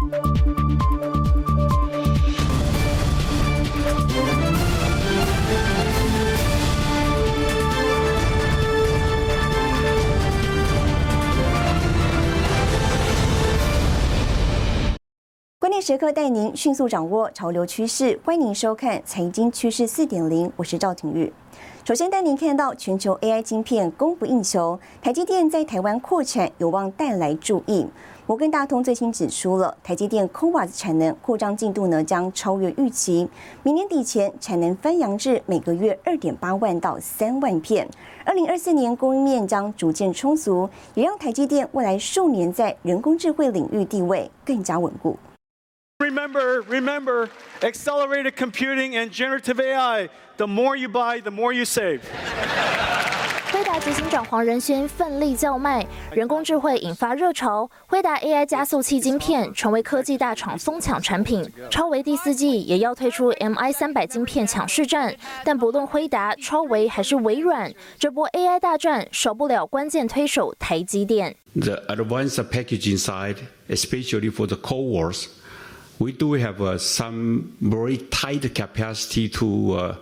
关键时刻带您迅速掌握潮流趋势，欢迎您收看《财经趋势四点零》，我是赵廷玉。首先带您看到全球 AI 晶片供不应求，台积电在台湾扩产有望带来注意。摩根大通最新指出了台积电 CoWAS 产能扩张进度呢将超越预期，明年底前产能翻扬至每个月二点八万到三万片，二零二四年供应面将逐渐充足，也让台积电未来数年在人工智慧领域地位更加稳固。Remember, remember, accelerated computing and generative AI. The more you buy, the more you save. 辉达执行长黄仁勋奋力叫卖，人工智慧引发热潮，辉达 AI 加速器晶片成为科技大厂疯抢产品。超维第四季也要推出 MI 三百晶片抢市战，但不论辉达、超维还是微软，这波 AI 大战少不了关键推手台积电。The advanced packaging side, especially for the core wars. we do have some very tight capacity to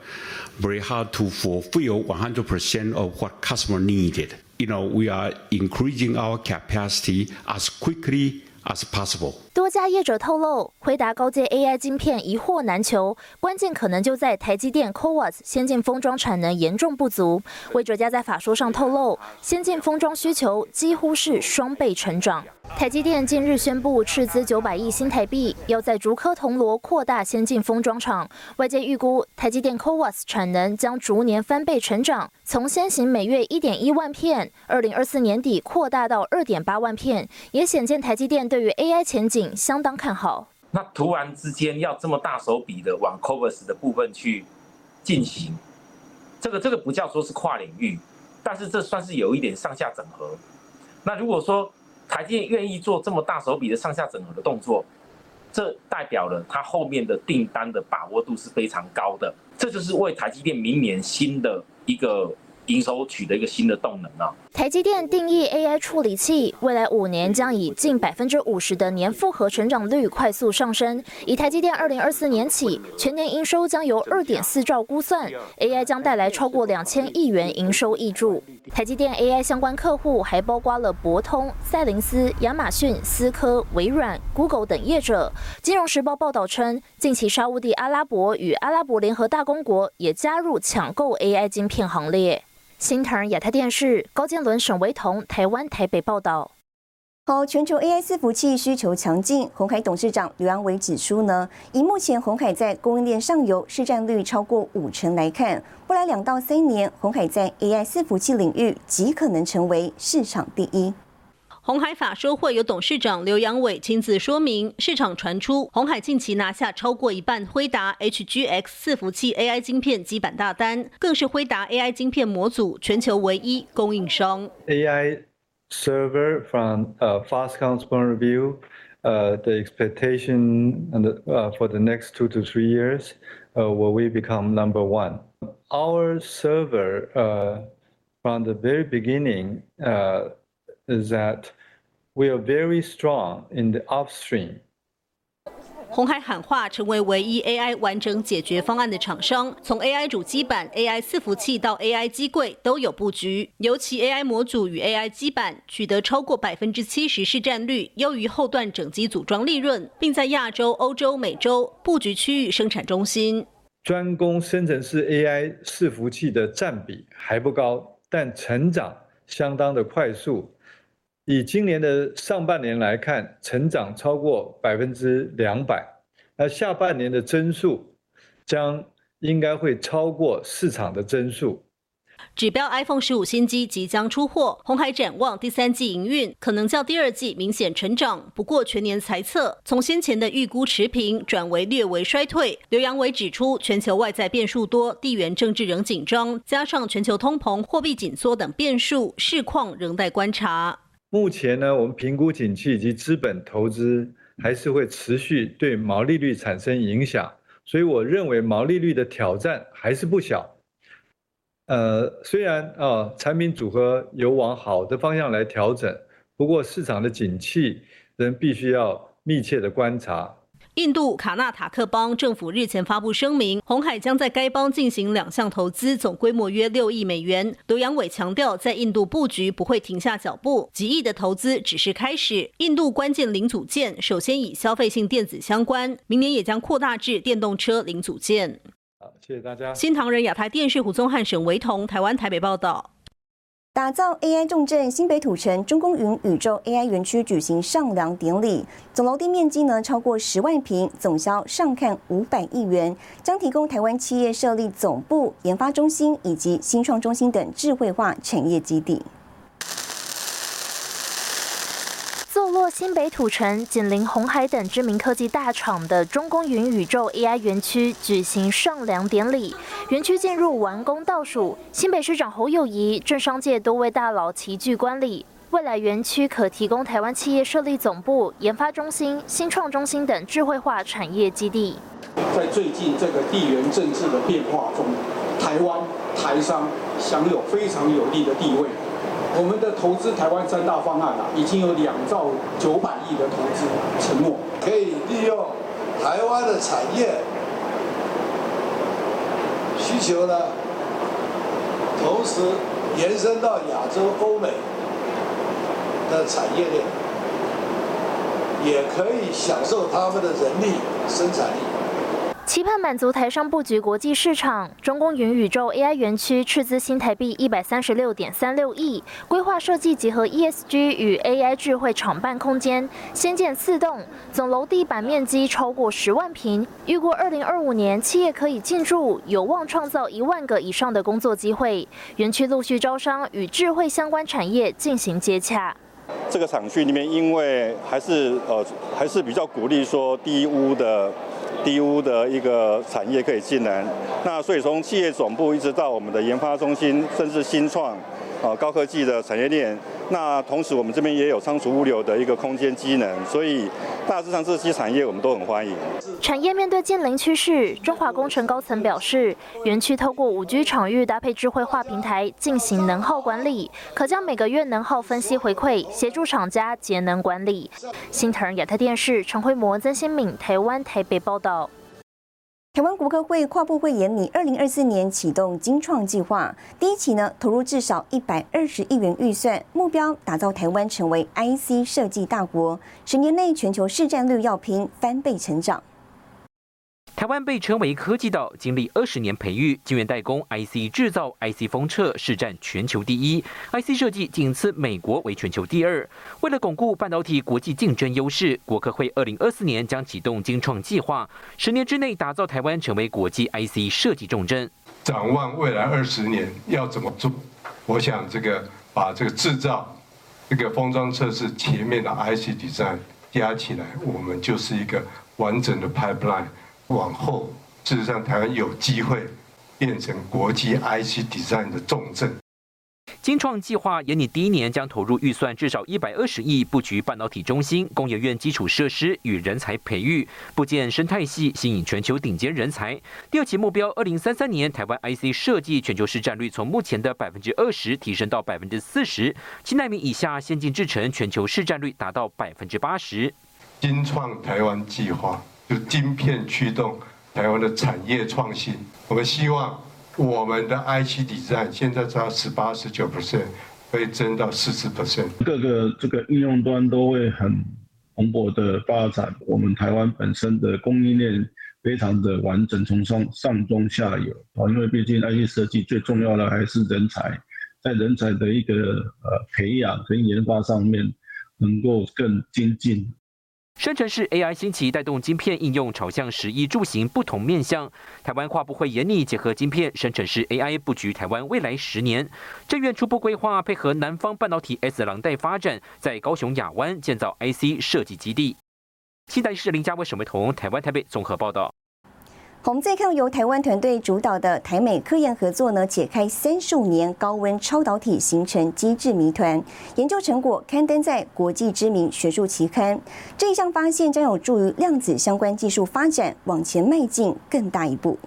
very hard to fulfill 100% of what customer needed. You know, we are increasing our capacity as quickly as possible. 多家业者透露，回答高阶 AI 晶片一货难求，关键可能就在台积电 CoWAS 先进封装产能严重不足。魏哲家在法说上透露，先进封装需求几乎是双倍成长。台积电近日宣布斥资九百亿新台币，要在竹科铜锣扩大先进封装厂。外界预估，台积电 CoWAS 产能将逐年翻倍成长，从先行每月一点一万片，二零二四年底扩大到二点八万片，也显见台积电对于 AI 前景相当看好。那突然之间要这么大手笔的往 CoWAS 的部分去进行，这个这个不叫说是跨领域，但是这算是有一点上下整合。那如果说，台积电愿意做这么大手笔的上下整合的动作，这代表了它后面的订单的把握度是非常高的，这就是为台积电明年新的一个。营收取得一个新的动能啊！台积电定义 AI 处理器，未来五年将以近百分之五十的年复合成长率快速上升。以台积电二零二四年起，全年营收将由二点四兆估算，AI 将带来超过两千亿元营收益注。台积电 AI 相关客户还包括了博通、赛灵思、亚马逊、思科、微软、Google 等业者。金融时报报道称，近期沙地阿拉伯与阿拉伯联合大公国也加入抢购 AI 晶片行列。新唐亚太电视高建伦、沈维彤，台湾台北报道。好，全球 AI 伺服器需求强劲，红海董事长刘安伟指出呢，以目前红海在供应链上游市占率超过五成来看，未来两到三年，红海在 AI 伺服器领域极可能成为市场第一。红海法说会有董事长刘阳伟亲自说明，市场传出红海近期拿下超过一半辉达 HGX 伺服器 AI 晶片基板大单，更是辉达 AI 晶片模组全球唯一供应商。AI server from a Foxconn's point of view, uh, the expectation and uh, for the next two to three years, uh, will we become number one? Our server uh, from the very beginning uh, is that we are very strong in the upstream. 红海喊话，成为唯一 AI 完整解决方案的厂商，从 AI 主机板、AI 伺服器到 AI 机柜都有布局。尤其 AI 模组与 AI 基板取得超过百分之七十市占率，优于后段整机组装利润，并在亚洲、欧洲、美洲布局区域生产中心。专攻生成式 AI 伺服器的占比还不高，但成长相当的快速。以今年的上半年来看，成长超过百分之两百，那下半年的增速将应该会超过市场的增速。指标 iPhone 十五新机即将出货，红海展望第三季营运可能较第二季明显成长，不过全年猜测从先前的预估持平转为略为衰退。刘阳伟指出，全球外在变数多，地缘政治仍紧张，加上全球通膨、货币紧缩等变数，市况仍待观察。目前呢，我们评估景气以及资本投资还是会持续对毛利率产生影响，所以我认为毛利率的挑战还是不小。呃，虽然啊，产品组合有往好的方向来调整，不过市场的景气仍必须要密切的观察。印度卡纳塔克邦政府日前发布声明，红海将在该邦进行两项投资，总规模约六亿美元。刘阳伟强调，在印度布局不会停下脚步，几亿的投资只是开始。印度关键零组件首先以消费性电子相关，明年也将扩大至电动车零组件。好，谢谢大家。新唐人亚太电视胡宗汉、沈维彤，台湾台北报道。打造 AI 重镇新北土城中公云宇宙 AI 园区举行上梁典礼，总楼地面积呢超过十万平，总销上看五百亿元，将提供台湾企业设立总部、研发中心以及新创中心等智慧化产业基地。坐落新北土城、紧邻红海等知名科技大厂的中公云宇宙 AI 园区举行上梁典礼。园区进入完工倒数，新北市长侯友谊、政商界多位大佬齐聚观礼。未来园区可提供台湾企业设立总部、研发中心、新创中心等智慧化产业基地。在最近这个地缘政治的变化中，台湾台商享有非常有利的地位。我们的投资台湾三大方案啊，已经有两兆九百亿的投资承诺，可以利用台湾的产业需求呢，同时延伸到亚洲、欧美的产业链，也可以享受他们的人力生产力。期盼满足台商布局国际市场，中公云宇宙 AI 园区斥资新台币一百三十六点三六亿，规划设计结合 ESG 与 AI 智慧厂办空间，先建四栋，总楼地板面积超过十万平，预估二零二五年企业可以进驻，有望创造一万个以上的工作机会。园区陆续招商，与智慧相关产业进行接洽。这个厂区里面，因为还是呃还是比较鼓励说低屋的。低污的一个产业可以进来，那所以从企业总部一直到我们的研发中心，甚至新创。啊，高科技的产业链。那同时，我们这边也有仓储物流的一个空间机能，所以大致上这些产业我们都很欢迎。产业面对近邻趋势，中华工程高层表示，园区透过五 G 场域搭配智慧化平台进行能耗管理，可将每个月能耗分析回馈，协助厂家节能管理。新腾亚太电视陈慧模、曾新敏，台湾台北报道。台湾国科会跨部会研拟二零二四年启动精创计划，第一期呢投入至少一百二十亿元预算，目标打造台湾成为 IC 设计大国，十年内全球市占率要拼翻倍成长。台湾被称为科技岛，经历二十年培育，晶圆代工、IC 制造、IC 封测是占全球第一，IC 设计仅次美国为全球第二。为了巩固半导体国际竞争优势，国科会二零二四年将启动精创计划，十年之内打造台湾成为国际 IC 设计重镇。展望未来二十年要怎么做？我想这个把这个制造、这个封装测试前面的 icd 三加起来，我们就是一个完整的 pipeline。往后，事实上，台湾有机会变成国际 IC design 的重镇。金创计划研拟第一年将投入预算至少一百二十亿，布局半导体中心、工研院基础设施与人才培育，部建生态系，吸引全球顶尖人才。第二期目标，二零三三年台湾 IC 设计全球市占率从目前的百分之二十提升到百分之四十，七纳米以下先进制程全球市占率达到百分之八十。金创台湾计划。就晶片驱动台湾的产业创新，我们希望我们的 IC 底站现在只要十八、十九 percent，会增到四十 percent。各个这个应用端都会很蓬勃的发展。我们台湾本身的供应链非常的完整，从上上中下游啊，因为毕竟 IC 设计最重要的还是人才，在人才的一个呃培养跟研发上面能够更精进。生成式 AI 兴起，带动晶片应用朝向十一住行不同面向。台湾跨部会严拟结合晶片生成式 AI 布局台湾未来十年。政院初步规划配合南方半导体 S 廊带发展，在高雄亚湾建造 IC 设计基地。期待是林家伟、沈伟同，台湾台北综合报道。我们再看由台湾团队主导的台美科研合作呢，解开三十五年高温超导体形成机制谜团，研究成果刊登在国际知名学术期刊。这一项发现将有助于量子相关技术发展往前迈进更大一步。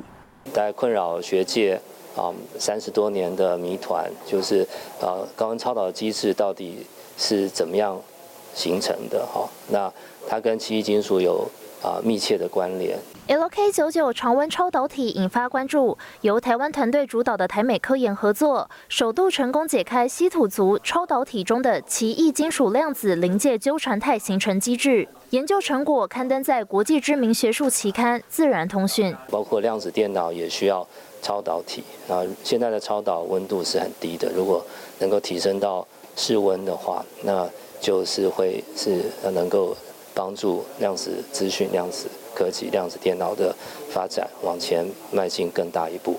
在困扰学界啊三十多年的谜团，就是呃高温超导机制到底是怎么样形成的哈。那它跟奇异金属有啊密切的关联。LK 九九常温超导体引发关注，由台湾团队主导的台美科研合作，首度成功解开稀土族超导体中的奇异金属量子临界纠缠态形成机制。研究成果刊登在国际知名学术期刊《自然通讯》。包括量子电脑也需要超导体啊，现在的超导温度是很低的，如果能够提升到室温的话，那就是会是能够帮助量子资讯、量子。科技量子电脑的发展往前迈进更大一步。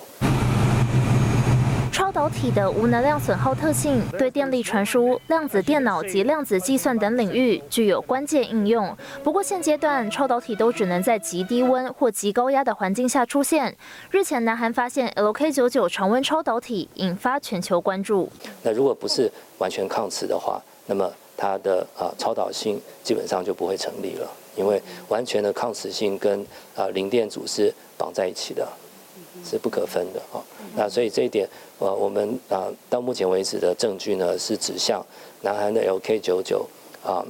超导体的无能量损耗特性，对电力传输、量子电脑及量子计算等领域具有关键应用。不过现阶段，超导体都只能在极低温或极高压的环境下出现。日前，南韩发现 LK99 常温超导体，引发全球关注。那如果不是完全抗磁的话，那么它的啊超导性基本上就不会成立了。因为完全的抗磁性跟啊零电阻是绑在一起的，是不可分的啊。那所以这一点，呃，我们啊到目前为止的证据呢是指向南韩的 LK 九九啊，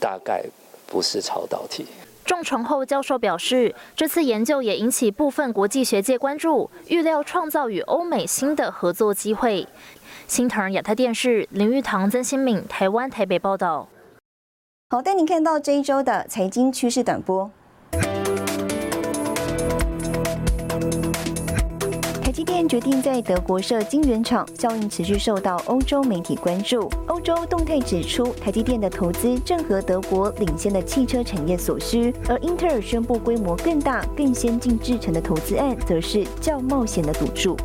大概不是超导体。仲崇后教授表示，这次研究也引起部分国际学界关注，预料创造与欧美新的合作机会。新唐亚太电视林玉堂、曾新敏，台湾台北报道。好，带您看到这一周的财经趋势短波。台积电决定在德国设晶圆厂，效应持续受到欧洲媒体关注。欧洲动态指出，台积电的投资正合德国领先的汽车产业所需，而英特尔宣布规模更大、更先进制程的投资案，则是较冒险的赌注。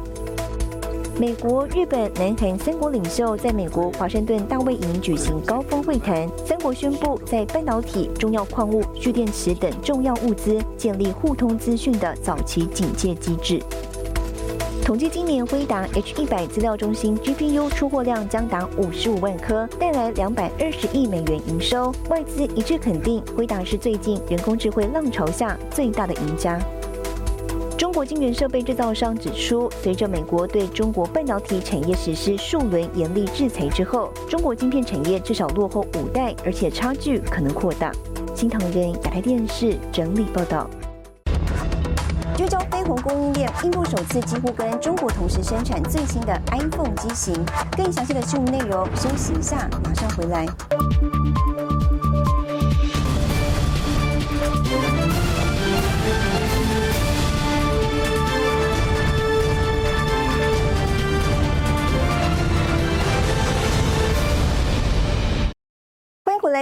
美国、日本、南韩三国领袖在美国华盛顿大卫营举行高峰会谈，三国宣布在半导体、重要矿物、蓄电池等重要物资建立互通资讯的早期警戒机制。统计今年辉达 H 一百资料中心 GPU 出货量将达五十五万颗，带来两百二十亿美元营收。外资一致肯定，辉达是最近人工智慧浪潮下最大的赢家。中国晶圆设备制造商指出，随着美国对中国半导体产业实施数轮严厉制裁之后，中国晶片产业至少落后五代，而且差距可能扩大。新唐人亚太电视整理报道。聚焦飞鸿供应链，印度首次几乎跟中国同时生产最新的 iPhone 机型。更详细的新闻内容，休息一下，马上回来。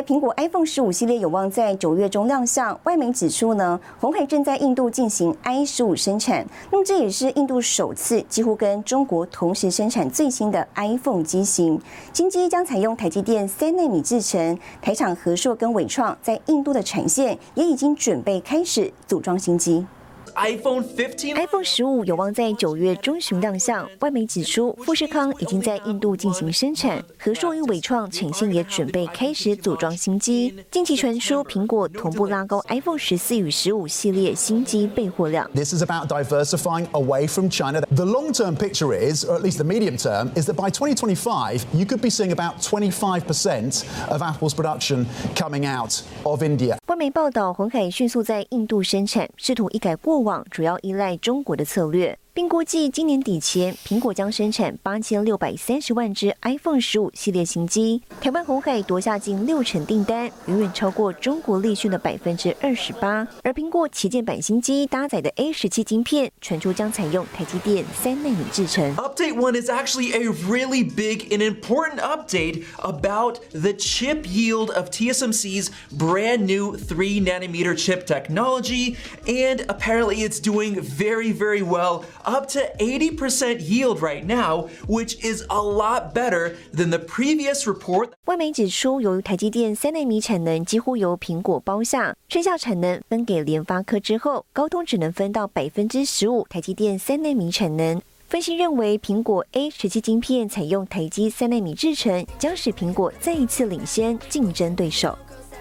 苹果 iPhone 十五系列有望在九月中亮相。外媒指出呢，红海正在印度进行 i 十五生产，那么这也是印度首次几乎跟中国同时生产最新的 iPhone 机型。新机将采用台积电三纳米制程，台厂和硕跟伟创在印度的产线也已经准备开始组装新机。iPhone 15 iPhone 十五有望在九月中旬亮相。外媒指出，富士康已经在印度进行生产，和硕与伟创产线也准备开始组装新机。近期传出，苹果同步拉高 iPhone 十四与十五系列新机备货量。This is about diversifying away from China. The long-term picture is, or at least the medium term, is that by 2025 you could be seeing about 25% of Apple's production coming out of India. 外媒报道，红海迅速在印度生产，试图一改过往主要依赖中国的策略。并估计今年底前，苹果将生产八千六百三十万只 iPhone 十五系列新机。台湾红海夺下近六成订单，远远超过中国立讯的百分之二十八。而苹果旗舰版新机搭载的 A 十七晶片，传出将采用台积电三纳米制程。Update one is actually a really big and important update about the chip yield of TSMC's brand new three nanometer chip technology, and apparently it's doing very, very well. Up to 80% yield right now, which is a lot better than the previous report. 外媒指出，由于台积电三纳米产能几乎由苹果包下，剩下产能分给联发科之后，高通只能分到百分之十五台积电三纳米产能。分析认为，苹果 A 十七晶片采用台积三纳米制程，将使苹果再一次领先竞争对手。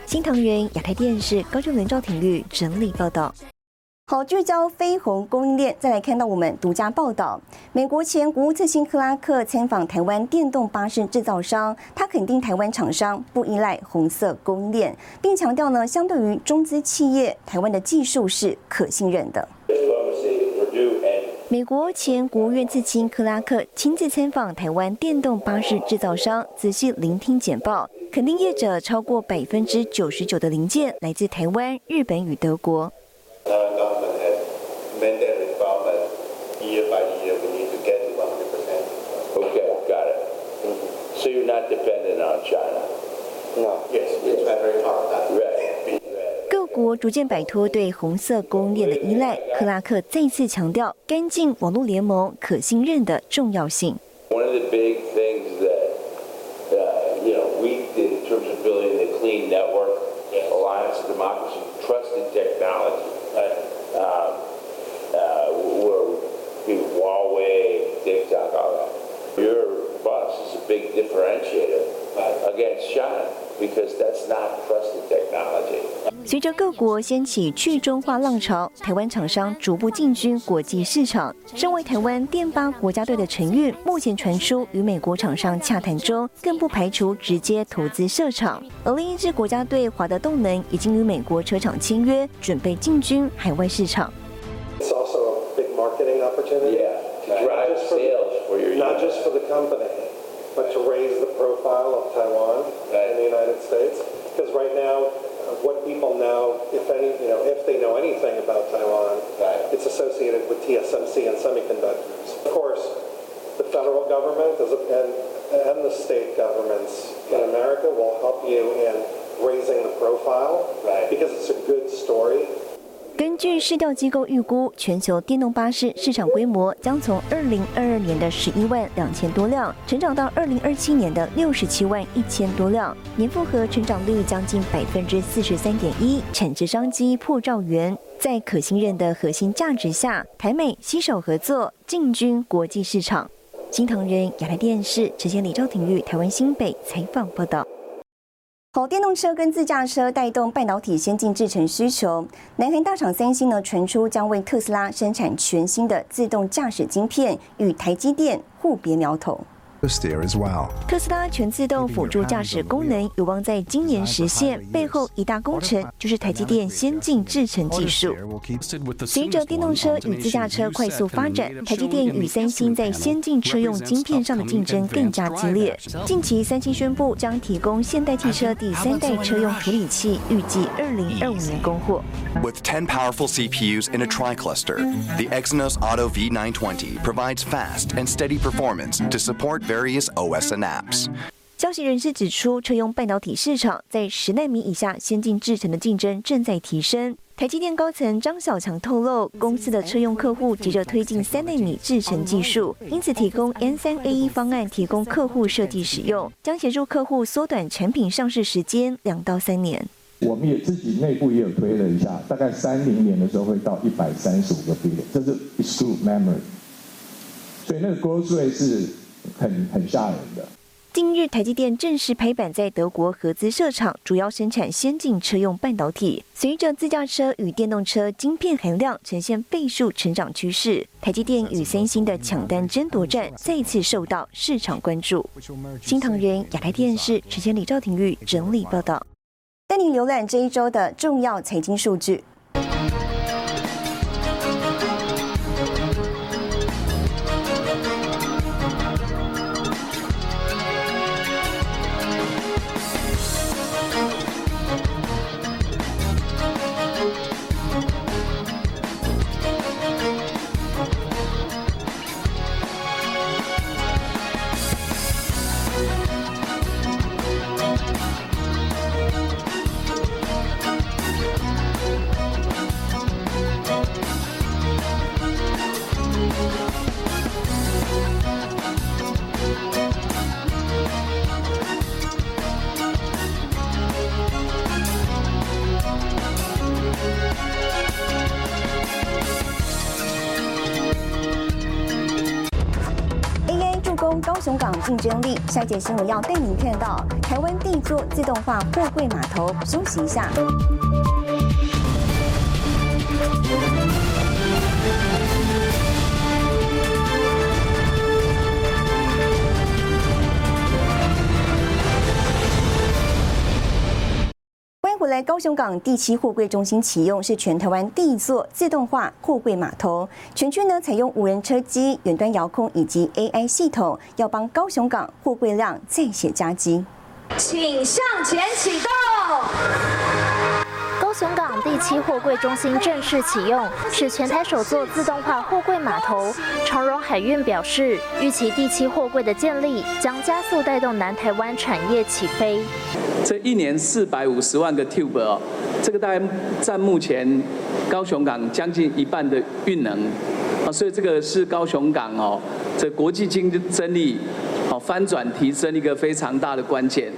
新唐人亚太电视高俊文、赵廷玉整理报道。好，聚焦飞鸿供应链，再来看到我们独家报道。美国前国务次卿克拉克参访台湾电动巴士制造商，他肯定台湾厂商不依赖红色供应链，并强调呢，相对于中资企业，台湾的技术是可信任的。美国前国务院次卿克拉克亲自参访台湾电动巴士制造商，仔细聆听简报，肯定业者超过百分之九十九的零件来自台湾、日本与德国。Mandate involvement year by year. We need to get to 100%. Okay, got it. So you're not dependent on China? No. Yes, it's very hard. Right. 各国逐渐摆脱对红色供应链的依赖，克拉克再次强调干净网络联盟可信任的重要性。One of the big things that uh, you know we did in terms of building the clean network, alliance of democracy, trusted technology. Uh, uh, were Huawei, TikTok, all that. Your bus is a big differentiator against China because that's not trusted technology. 随着各国掀起去中化浪潮，台湾厂商逐步进军国际市场。身为台湾电巴国家队的陈运，目前传出与美国厂商洽谈中，更不排除直接投资设厂。而另一支国家队华德动能已经与美国车厂签约，准备进军海外市场。It's also a big marketing opportunity. Yeah, to drive sales for your Not just for the company, but to raise the profile of Taiwan in the United States. Because right now, uh, what people know, if any, you know, if they know anything about Taiwan, it's associated with TSMC and semiconductors. Of course, the federal government and, and the state governments in America will help you in raising the profile because it's a good story. 根据市调机构预估，全球电动巴士市场规模将从二零二二年的十一万两千多辆，成长到二零二七年的六十七万一千多辆，年复合成长率将近百分之四十三点一，产值商机破兆元。在可信任的核心价值下，台美携手合作，进军国际市场。新唐人亚太电视直接李兆廷玉台湾新北采访报道。好，电动车跟自驾车带动半导体先进制程需求。南韩大厂三星呢传出将为特斯拉生产全新的自动驾驶晶片，与台积电互别苗头。特斯拉全自动辅助驾驶功能有望在今年实现，背后一大工程就是台积电先进制程技术。随着电动车与自驾车快速发展，台积电与三星在先进车用晶片上的竞争更加激烈。近期，三星宣布将提供现代汽车第三代车用处理器，预计二零二五年供货。With ten powerful CPUs in a tri-cluster, the Exynos Auto V920 provides fast and steady performance to support various OS and apps. 消息人士指出，车用半导体市场在十纳米以下先进制程的竞争正在提升。台积电高层张小强透露，公司的车用客户急着推进三纳米制程技术，因此提供 N3A1 方案，提供客户设计使用，将协助客户缩短产品上市时间两到三年。我们也自己内部也有推了一下，大概三零年的时候会到一百三十五个 billion，这是 exclude memory，所以那个 growth rate 是很很吓人的。近日，台积电正式拍板在德国合资设厂，主要生产先进车用半导体。随着自驾车与电动车晶片含量呈现倍数成长趋势，台积电与三星的抢单争夺战再次受到市场关注。新唐人亚太电视陈千里、赵廷玉整理报道。带您浏览这一周的重要财经数据。下一节新闻要带您看到台湾第一座自动化货柜码头。休息一下。高雄港第七货柜中心启用，是全台湾第一座自动化货柜码头。全区呢采用无人车机、远端遥控以及 AI 系统，要帮高雄港货柜量再写加机。请向前启动。高雄港第七货柜中心正式启用，是全台首座自动化货柜码头。长荣海运表示，预期第七货柜的建立将加速带动南台湾产业起飞。这一年四百五十万个 tube 哦，这个大概占目前高雄港将近一半的运能啊，所以这个是高雄港哦，这国际竞争力哦翻转提升一个非常大的关键。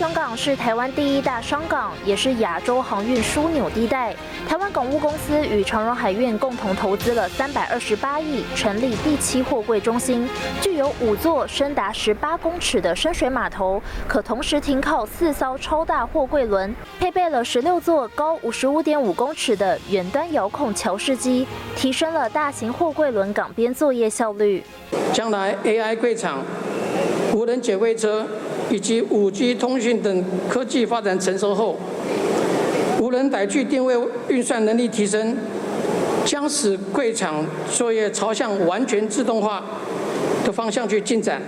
香港是台湾第一大商港，也是亚洲航运枢纽地带。台湾港务公司与长荣海运共同投资了三百二十八亿，成立第七货柜中心，具有五座深达十八公尺的深水码头，可同时停靠四艘超大货柜轮，配备了十六座高五十五点五公尺的远端遥控桥式机，提升了大型货柜轮港边作业效率。将来 AI 柜场、无人解柜车。以及五 G 通讯等科技发展成熟后，无人载具定位运算能力提升，将使柜场作业朝向完全自动化的方向去进展。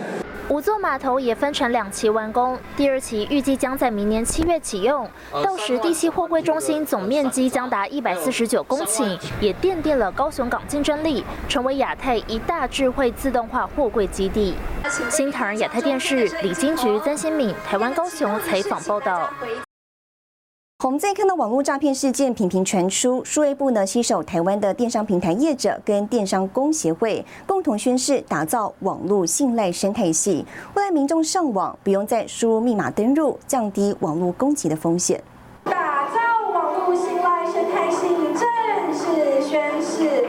五座码头也分成两期完工，第二期预计将在明年七月启用。到时第七货柜中心总面积将达一百四十九公顷，也奠定了高雄港竞争力，成为亚太一大智慧自动化货柜基地。新唐人亚太电视李金菊、曾新敏，台湾高雄采访报道。我们再看到网络诈骗事件频频传出，数位部呢携手台湾的电商平台业者跟电商工协会，共同宣誓打造网络信赖生态系，未来民众上网不用再输入密码登入，降低网络攻击的风险。打造网络信赖生态系正式宣誓。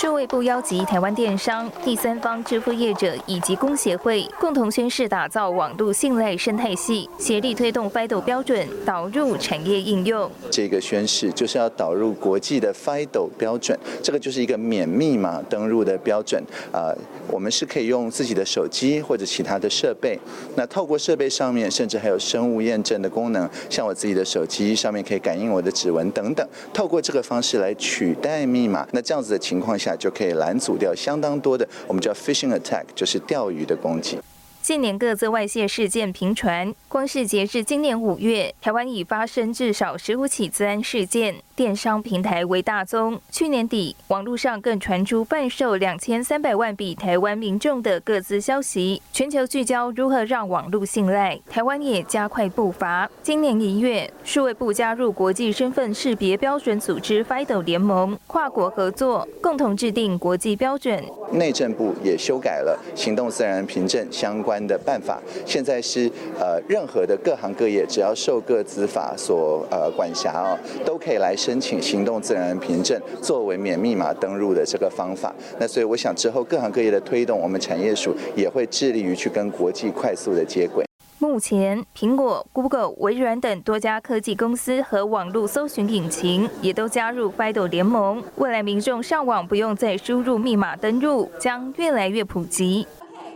数位部邀集台湾电商、第三方支付业者以及工协会，共同宣誓打造网络信赖生态系，协力推动 FIDO 标准导入产业应用。这个宣誓就是要导入国际的 FIDO 标准，这个就是一个免密码登录的标准啊。我们是可以用自己的手机或者其他的设备，那透过设备上面，甚至还有生物验证的功能，像我自己的手机上面可以感应我的指纹等等，透过这个方式来取代密码。那这样子的情况下。就可以拦阻掉相当多的我们叫 fishing attack，就是钓鱼的攻击。近年各自外泄事件频传，光是截至今年五月，台湾已发生至少十五起自安事件。电商平台为大宗，去年底网络上更传出贩售两千三百万笔台湾民众的各自消息。全球聚焦如何让网络信赖，台湾也加快步伐。今年一月，数位部加入国际身份识别标准组织 FIDO 联盟，跨国合作，共同制定国际标准。内政部也修改了行动自然凭证相关的办法，现在是呃任何的各行各业只要受各资法所呃管辖哦，都可以来申。申请行动自然人凭证作为免密码登录的这个方法，那所以我想之后各行各业的推动，我们产业署也会致力于去跟国际快速的接轨。目前，苹果、Google、微软等多家科技公司和网络搜寻引擎也都加入 FIDO 联盟，未来民众上网不用再输入密码登录，将越来越普及。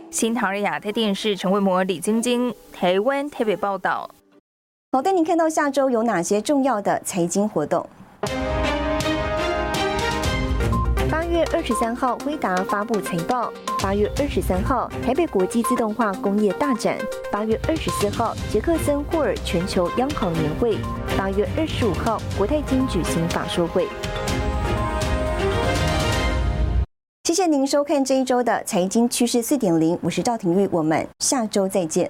新唐人亚太电视陈慧模、李晶晶，台湾台北报道。好，带您看到下周有哪些重要的财经活动。二十三号，辉达发布财报。八月二十三号，台北国际自动化工业大展。八月二十四号，杰克森霍尔全球央行年会。八月二十五号，国泰金举行法说会。谢谢您收看这一周的财经趋势四点零，我是赵廷玉，我们下周再见。